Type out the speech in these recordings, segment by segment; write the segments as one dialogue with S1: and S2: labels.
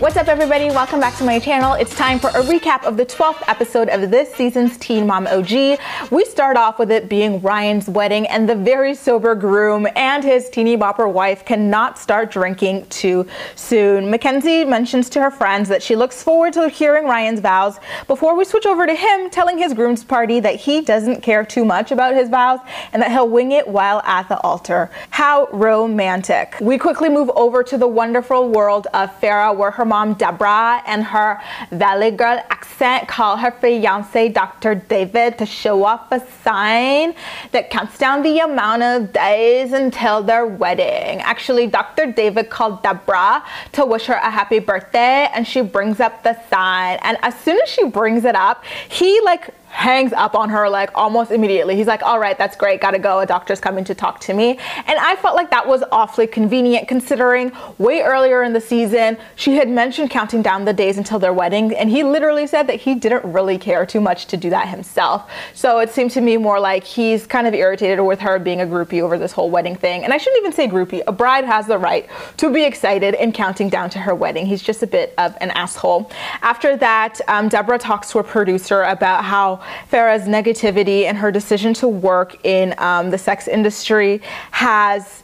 S1: What's up everybody? Welcome back to my channel. It's time for a recap of the 12th episode of this season's Teen Mom OG. We start off with it being Ryan's wedding and the very sober groom and his teeny bopper wife cannot start drinking too soon. Mackenzie mentions to her friends that she looks forward to hearing Ryan's vows before we switch over to him telling his groom's party that he doesn't care too much about his vows and that he'll wing it while at the altar. How romantic. We quickly move over to the wonderful world of Farrah where her mom Deborah and her Valley Girl accent call her fiance Dr. David to show off a sign that counts down the amount of days until their wedding. Actually, Dr. David called Deborah to wish her a happy birthday and she brings up the sign. And as soon as she brings it up, he like hangs up on her like almost immediately. He's like, all right, that's great, gotta go. A doctor's coming to talk to me. And I felt like that was awfully convenient considering way earlier in the season, she had mentioned counting down the days until their wedding. And he literally said that he didn't really care too much to do that himself. So it seemed to me more like he's kind of irritated with her being a groupie over this whole wedding thing. And I shouldn't even say groupie. A bride has the right to be excited in counting down to her wedding. He's just a bit of an asshole. After that, um, Deborah talks to a producer about how Farrah's negativity and her decision to work in um, the sex industry has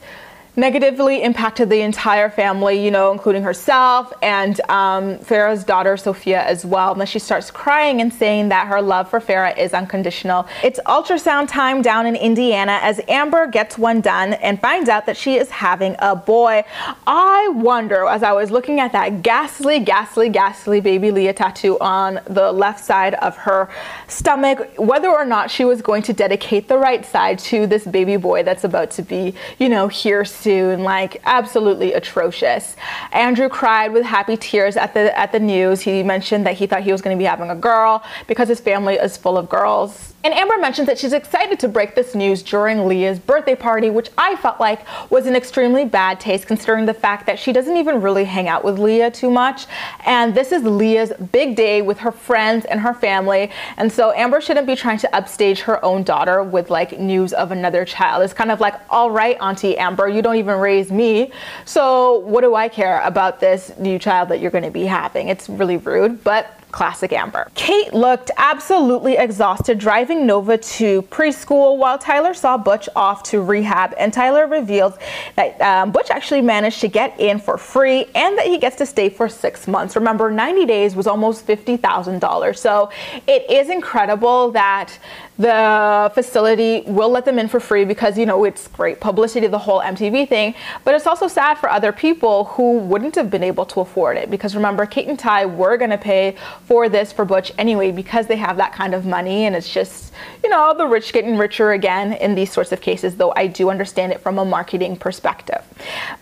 S1: negatively impacted the entire family, you know, including herself and um, Farrah's daughter, Sophia, as well. And then she starts crying and saying that her love for Farrah is unconditional. It's ultrasound time down in Indiana as Amber gets one done and finds out that she is having a boy. I wonder, as I was looking at that ghastly, ghastly, ghastly baby Leah tattoo on the left side of her stomach, whether or not she was going to dedicate the right side to this baby boy that's about to be, you know, here like absolutely atrocious. Andrew cried with happy tears at the at the news. He mentioned that he thought he was going to be having a girl because his family is full of girls. And Amber mentions that she's excited to break this news during Leah's birthday party, which I felt like was an extremely bad taste considering the fact that she doesn't even really hang out with Leah too much. And this is Leah's big day with her friends and her family. And so Amber shouldn't be trying to upstage her own daughter with like news of another child. It's kind of like, all right, Auntie Amber, you don't even raise me. So what do I care about this new child that you're going to be having? It's really rude, but Classic Amber. Kate looked absolutely exhausted driving Nova to preschool while Tyler saw Butch off to rehab and Tyler reveals that um, Butch actually managed to get in for free and that he gets to stay for six months. Remember 90 days was almost $50,000 so it is incredible that the facility will let them in for free because you know it's great publicity the whole MTV thing. But it's also sad for other people who wouldn't have been able to afford it. Because remember Kate and Ty were going to pay for this for Butch anyway because they have that kind of money. And it's just you know the rich getting richer again in these sorts of cases though I do understand it from a marketing perspective.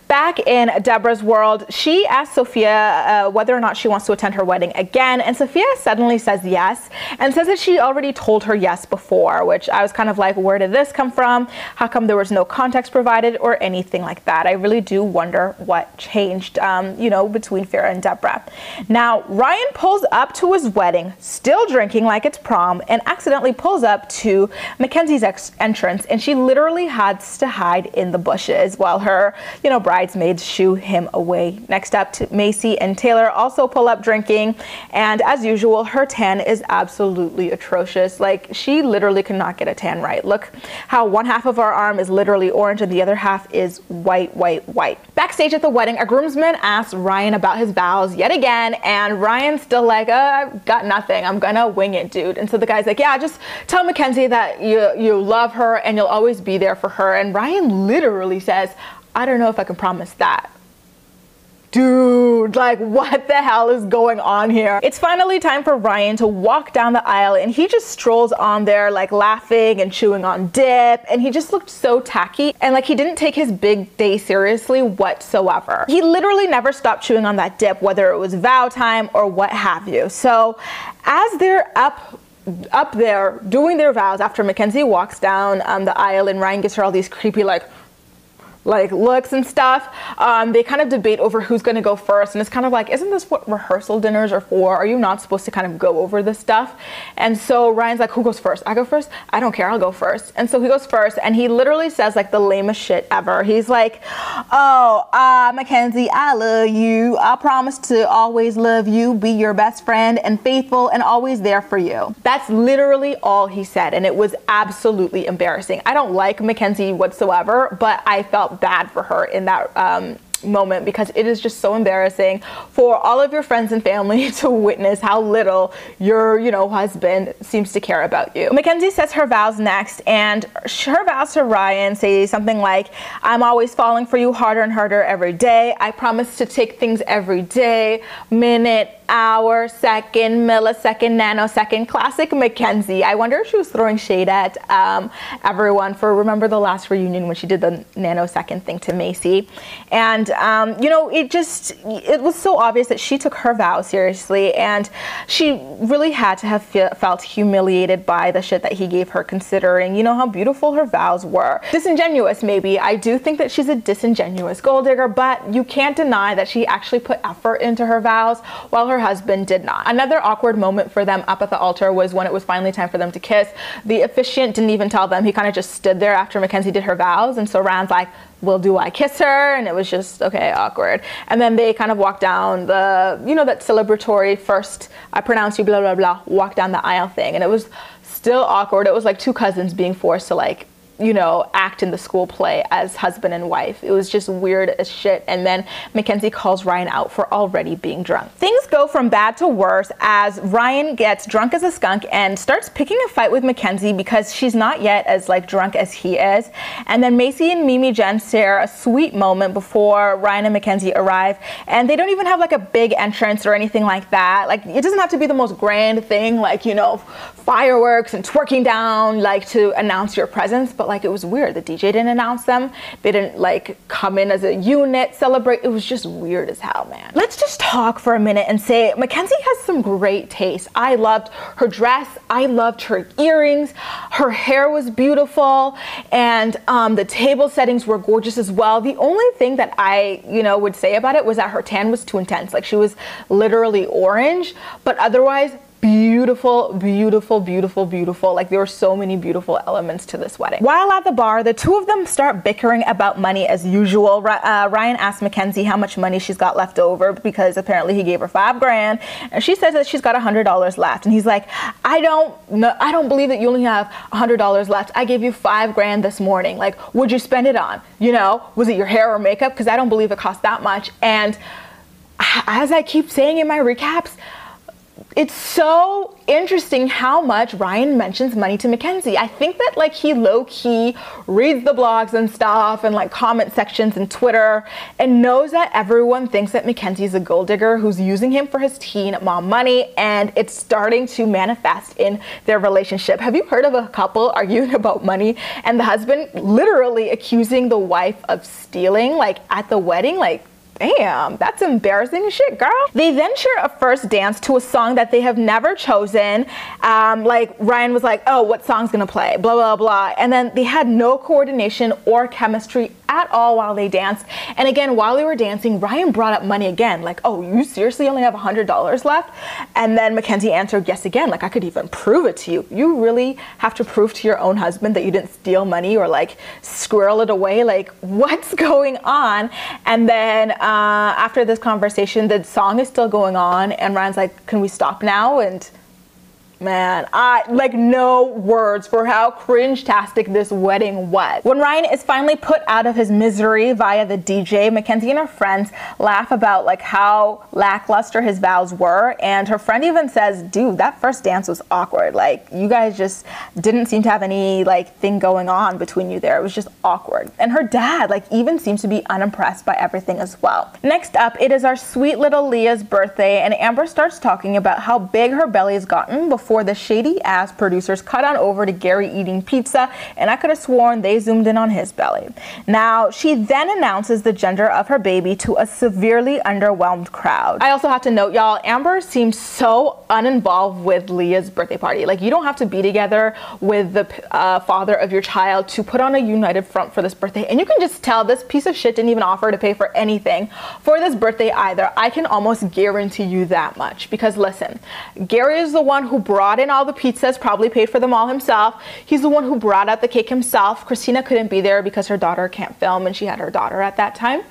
S1: Back in Deborah's world she asked Sophia uh, whether or not she wants to attend her wedding again. And Sophia suddenly says yes and says that she already told her yes before before, which I was kind of like, where did this come from? How come there was no context provided or anything like that? I really do wonder what changed, um, you know, between Farrah and Deborah. Now, Ryan pulls up to his wedding, still drinking like it's prom, and accidentally pulls up to Mackenzie's entrance, and she literally has to hide in the bushes while her, you know, bridesmaids shoo him away. Next up, to Maci and Taylor also pull up drinking, and as usual, her tan is absolutely atrocious. Like, she literally cannot get a tan right. Look how one half of our arm is literally orange and the other half is white, white, white. Backstage at the wedding, a groomsman asks Ryan about his vows yet again, and Ryan's still like, uh, I've got nothing. I'm gonna wing it, dude. And so the guy's like, yeah, just tell Mackenzie that you, you love her and you'll always be there for her. And Ryan literally says, I don't know if I can promise that dude, like what the hell is going on here? It's finally time for Ryan to walk down the aisle and he just strolls on there like laughing and chewing on dip and he just looked so tacky and like he didn't take his big day seriously whatsoever. He literally never stopped chewing on that dip whether it was vow time or what have you. So as they're up up there doing their vows after Mackenzie walks down um, the aisle and Ryan gives her all these creepy like like looks and stuff. Um, they kind of debate over who's going to go first, and it's kind of like, isn't this what rehearsal dinners are for? Are you not supposed to kind of go over this stuff? And so Ryan's like, who goes first? I go first. I don't care. I'll go first. And so he goes first, and he literally says like the lamest shit ever. He's like, oh, uh, Mackenzie, I love you. I promise to always love you, be your best friend, and faithful, and always there for you. That's literally all he said, and it was absolutely embarrassing. I don't like Mackenzie whatsoever, but I felt bad for her in that um, moment because it is just so embarrassing for all of your friends and family to witness how little your, you know, husband seems to care about you. Mackenzie says her vows next, and her vows to Ryan say something like, I'm always falling for you harder and harder every day. I promise to take things every day, minute, hour, second, millisecond, nanosecond. Classic Mackenzie. I wonder if she was throwing shade at um, everyone for remember the last reunion when she did the nanosecond thing to Maci. And um, you know, it just it was so obvious that she took her vow seriously, and she really had to have fe- felt humiliated by the shit that he gave her, considering you know how beautiful her vows were. Disingenuous, maybe. I do think that she's a disingenuous gold digger, but you can't deny that she actually put effort into her vows while her husband did not. Another awkward moment for them up at the altar was when it was finally time for them to kiss. The officiant didn't even tell them. He kind of just stood there after Mackenzie did her vows, and so Ryan's like well, do I kiss her? And it was just, okay, awkward. And then they kind of walked down the, you know, that celebratory first, I pronounce you, blah, blah, blah, walk down the aisle thing. And it was still awkward. It was like two cousins being forced to like you know, act in the school play as husband and wife. It was just weird as shit. And then Mackenzie calls Ryan out for already being drunk. Things go from bad to worse as Ryan gets drunk as a skunk and starts picking a fight with Mackenzie because she's not yet as like drunk as he is. And then Maci and Mimi Jen share a sweet moment before Ryan and Mackenzie arrive. And they don't even have like a big entrance or anything like that. Like it doesn't have to be the most grand thing, like, you know, fireworks and twerking down, like to announce your presence. But like it was weird. The DJ didn't announce them. They didn't like come in as a unit, celebrate. It was just weird as hell, man. Let's just talk for a minute and say Mackenzie has some great taste. I loved her dress. I loved her earrings. Her hair was beautiful, and um, the table settings were gorgeous as well. The only thing that I, you know, would say about it was that her tan was too intense. Like she was literally orange, but otherwise beautiful, beautiful, beautiful, beautiful. Like there were so many beautiful elements to this wedding. While at the bar, the two of them start bickering about money as usual. Uh, Ryan asks Mackenzie how much money she's got left over because apparently he gave her five grand, and she says that she's got a hundred dollars left. And he's like, I don't, no, I don't believe that you only have a hundred dollars left. I gave you five grand this morning. Like, would you spend it on? You know, was it your hair or makeup? Because I don't believe it cost that much. And as I keep saying in my recaps it's so interesting how much Ryan mentions money to Mackenzie. I think that like he low key reads the blogs and stuff and like comment sections and Twitter and knows that everyone thinks that Mackenzie's a gold digger who's using him for his teen mom money and it's starting to manifest in their relationship. Have you heard of a couple arguing about money and the husband literally accusing the wife of stealing like at the wedding? Like Damn, that's embarrassing shit, girl. They then share a first dance to a song that they have never chosen. Um, like Ryan was like, oh, what song's gonna play? Blah, blah, blah. And then they had no coordination or chemistry at all while they danced. And again, while they were dancing, Ryan brought up money again, like, oh, you seriously only have $100 left? And then Mackenzie answered, yes, again, like I could even prove it to you. You really have to prove to your own husband that you didn't steal money or like squirrel it away. Like, what's going on? And then Uh, after this conversation, the song is still going on, and Ryan's like, can we stop now? And man. I like no words for how cringe-tastic this wedding was. When Ryan is finally put out of his misery via the DJ, Mackenzie and her friends laugh about like how lackluster his vows were, and her friend even says, "Dude, that first dance was awkward. Like you guys just didn't seem to have any like thing going on between you there. It was just awkward." And her dad like even seems to be unimpressed by everything as well. Next up, it is our sweet little Leah's birthday, and Amber starts talking about how big her belly has gotten before the shady ass producers cut on over to Gary eating pizza, and I could have sworn they zoomed in on his belly. Now, she then announces the gender of her baby to a severely underwhelmed crowd. I also have to note, y'all, Amber seems so uninvolved with Leah's birthday party. Like, you don't have to be together with the uh, father of your child to put on a united front for this birthday. And you can just tell this piece of shit didn't even offer to pay for anything for this birthday either. I can almost guarantee you that much. Because listen, Gary is the one who brought in all the pizzas, probably paid for them all himself. He's the one who brought out the cake himself. Kristina couldn't be there because her daughter can't film and she had her daughter at that time.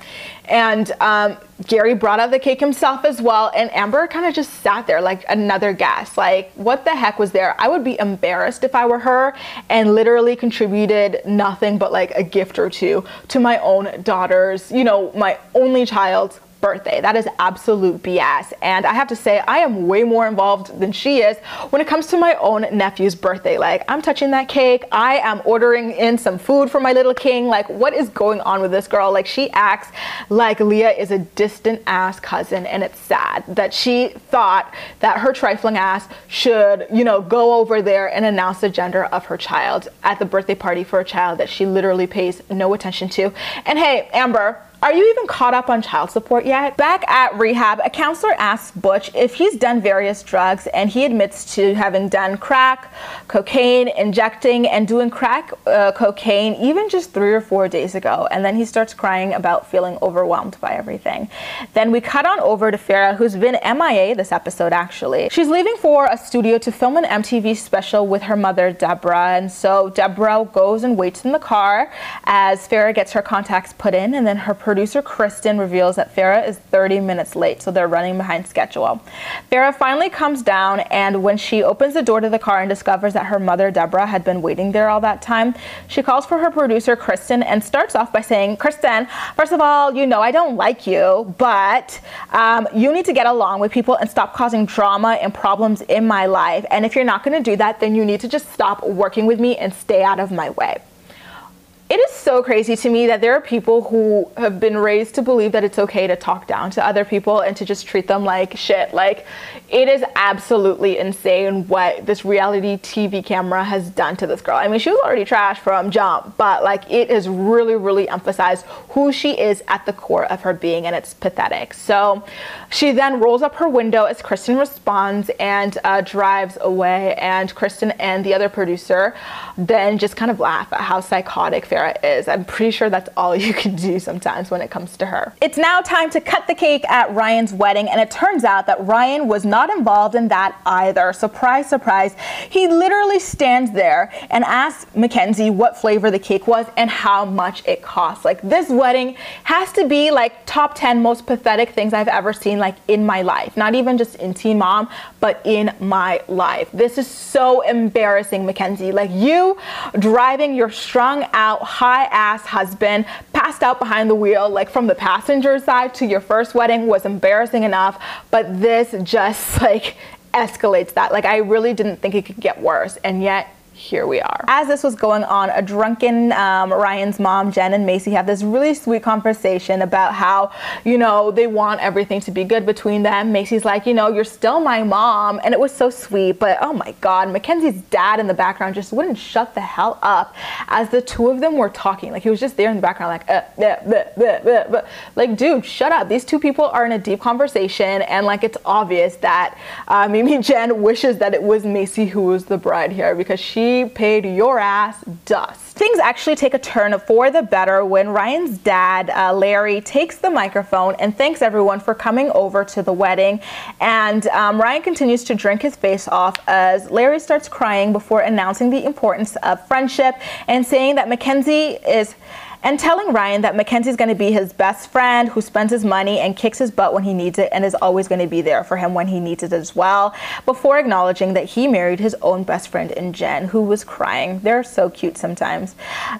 S1: And um, Gary brought out the cake himself as well. And Amber kind of just sat there like another guest. Like, what the heck was there? I would be embarrassed if I were her and literally contributed nothing but like a gift or two to my own daughter's, you know, my only child's birthday. That is absolute BS. And I have to say, I am way more involved than she is when it comes to my own nephew's birthday. Like, I'm touching that cake. I am ordering in some food for my little king. Like, what is going on with this girl? Like, she acts like Leah is a distant ass cousin. And it's sad that she thought that her trifling ass should, you know, go over there and announce the gender of her child at the birthday party for a child that she literally pays no attention to. And hey, Amber, are you even caught up on child support yet? Back at rehab, a counselor asks Butch if he's done various drugs, and he admits to having done crack, cocaine, injecting, and doing crack uh, cocaine even just three or four days ago. And then he starts crying about feeling overwhelmed by everything. Then we cut on over to Farrah, who's been MIA this episode actually. She's leaving for a studio to film an MTV special with her mother, Deborah. And so Deborah goes and waits in the car as Farrah gets her contacts put in, and then her producer Kristen reveals that Farrah is 30 minutes late, so they're running behind schedule. Farrah finally comes down, and when she opens the door to the car and discovers that her mother, Deborah, had been waiting there all that time, she calls for her producer Kristen and starts off by saying, Kristen, first of all, you know I don't like you, but um, you need to get along with people and stop causing drama and problems in my life. And if you're not going to do that, then you need to just stop working with me and stay out of my way. It is so crazy to me that there are people who have been raised to believe that it's okay to talk down to other people and to just treat them like shit. Like, it is absolutely insane what this reality TV camera has done to this girl. I mean, she was already trash from jump, but like, it has really, really emphasized who she is at the core of her being, and it's pathetic. So she then rolls up her window as Kristen responds and uh, drives away, and Kristen and the other producer then just kind of laugh at how psychotic Farrah is. I'm pretty sure that's all you can do sometimes when it comes to her. It's now time to cut the cake at Ryan's wedding, and it turns out that Ryan was not involved in that either. Surprise, surprise. He literally stands there and asks Mackenzie what flavor the cake was and how much it cost. Like, this wedding has to be like top 10 most pathetic things I've ever seen, like in my life. Not even just in Teen Mom, but in my life. This is so embarrassing, Mackenzie. Like, you driving your strung out, high ass husband passed out behind the wheel, like from the passenger side to your first wedding was embarrassing enough, but this just like escalates that. Like I really didn't think it could get worse, and yet here we are. As this was going on, a drunken um, Ryan's mom, Jen and Maci, have this really sweet conversation about how, you know, they want everything to be good between them. Maci's like, you know, you're still my mom. And it was so sweet. But oh my God, Mackenzie's dad in the background just wouldn't shut the hell up as the two of them were talking. Like he was just there in the background, like, uh, bleh, bleh, bleh, like, dude, shut up. These two people are in a deep conversation. And like, it's obvious that uh, Mimi Jen wishes that it was Maci who was the bride here because she paid your ass dust. Things actually take a turn for the better when Ryan's dad, uh, Larry, takes the microphone and thanks everyone for coming over to the wedding. And um, Ryan continues to drink his face off as Larry starts crying before announcing the importance of friendship and saying that Mackenzie is and telling Ryan that Mackenzie's going to be his best friend who spends his money and kicks his butt when he needs it and is always going to be there for him when he needs it as well, before acknowledging that he married his own best friend in Jen, who was crying. They're so cute sometimes.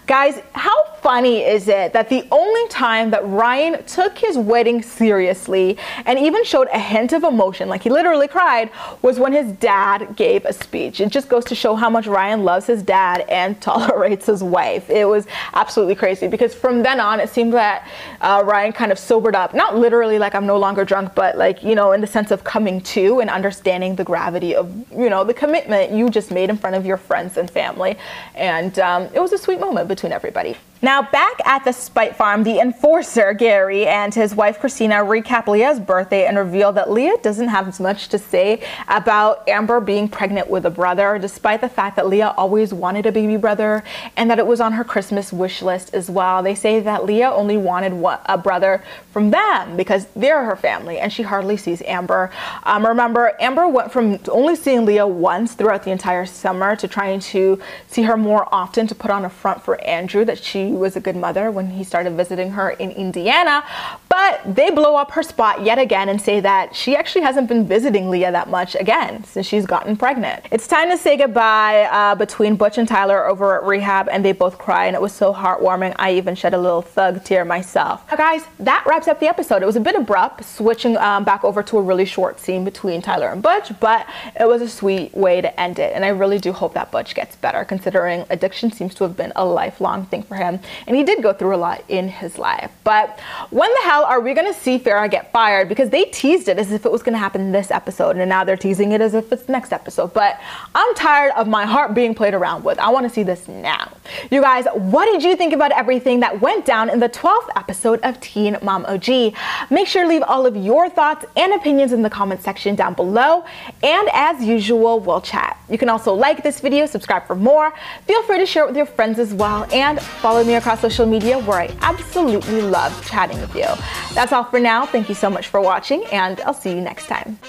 S1: Guys, how funny is it that the only time that Ryan took his wedding seriously and even showed a hint of emotion, like he literally cried, was when his dad gave a speech. It just goes to show how much Ryan loves his dad and tolerates his wife. It was absolutely crazy because from then on, it seemed that uh, Ryan kind of sobered up. Not literally like I'm no longer drunk, but like, you know, in the sense of coming to and understanding the gravity of, you know, the commitment you just made in front of your friends and family. And um, it was a sweet moment between everybody. Now, back at the Spite Farm, the enforcer, Gary, and his wife, Kristina, recap Leah's birthday and reveal that Leah doesn't have as much to say about Amber being pregnant with a brother, despite the fact that Leah always wanted a baby brother and that it was on her Christmas wish list as well. They say that Leah only wanted a brother from them because they're her family and she hardly sees Amber. Um, remember, Amber went from only seeing Leah once throughout the entire summer to trying to see her more often to put on a front for Andrew that she was a good mother when he started visiting her in Indiana. But they blow up her spot yet again and say that she actually hasn't been visiting Leah that much again since she's gotten pregnant. It's time to say goodbye uh, between Butch and Tyler over at rehab, and they both cry, and it was so heartwarming. I even shed a little thug tear myself. Now, guys, that wraps up the episode. It was a bit abrupt, switching um, back over to a really short scene between Tyler and Butch, but it was a sweet way to end it. And I really do hope that Butch gets better, considering addiction seems to have been a lifelong thing for him and he did go through a lot in his life. But when the hell are we going to see Farrah get fired? Because they teased it as if it was going to happen this episode, and now they're teasing it as if it's next episode. But I'm tired of my heart being played around with. I want to see this now. You guys, what did you think about everything that went down in the 12th episode of Teen Mom OG? Make sure to leave all of your thoughts and opinions in the comment section down below. And as usual, we'll chat. You can also like this video, subscribe for more. Feel free to share it with your friends as well, and follow across social media where I absolutely love chatting with you. That's all for now. Thank you so much for watching, and I'll see you next time.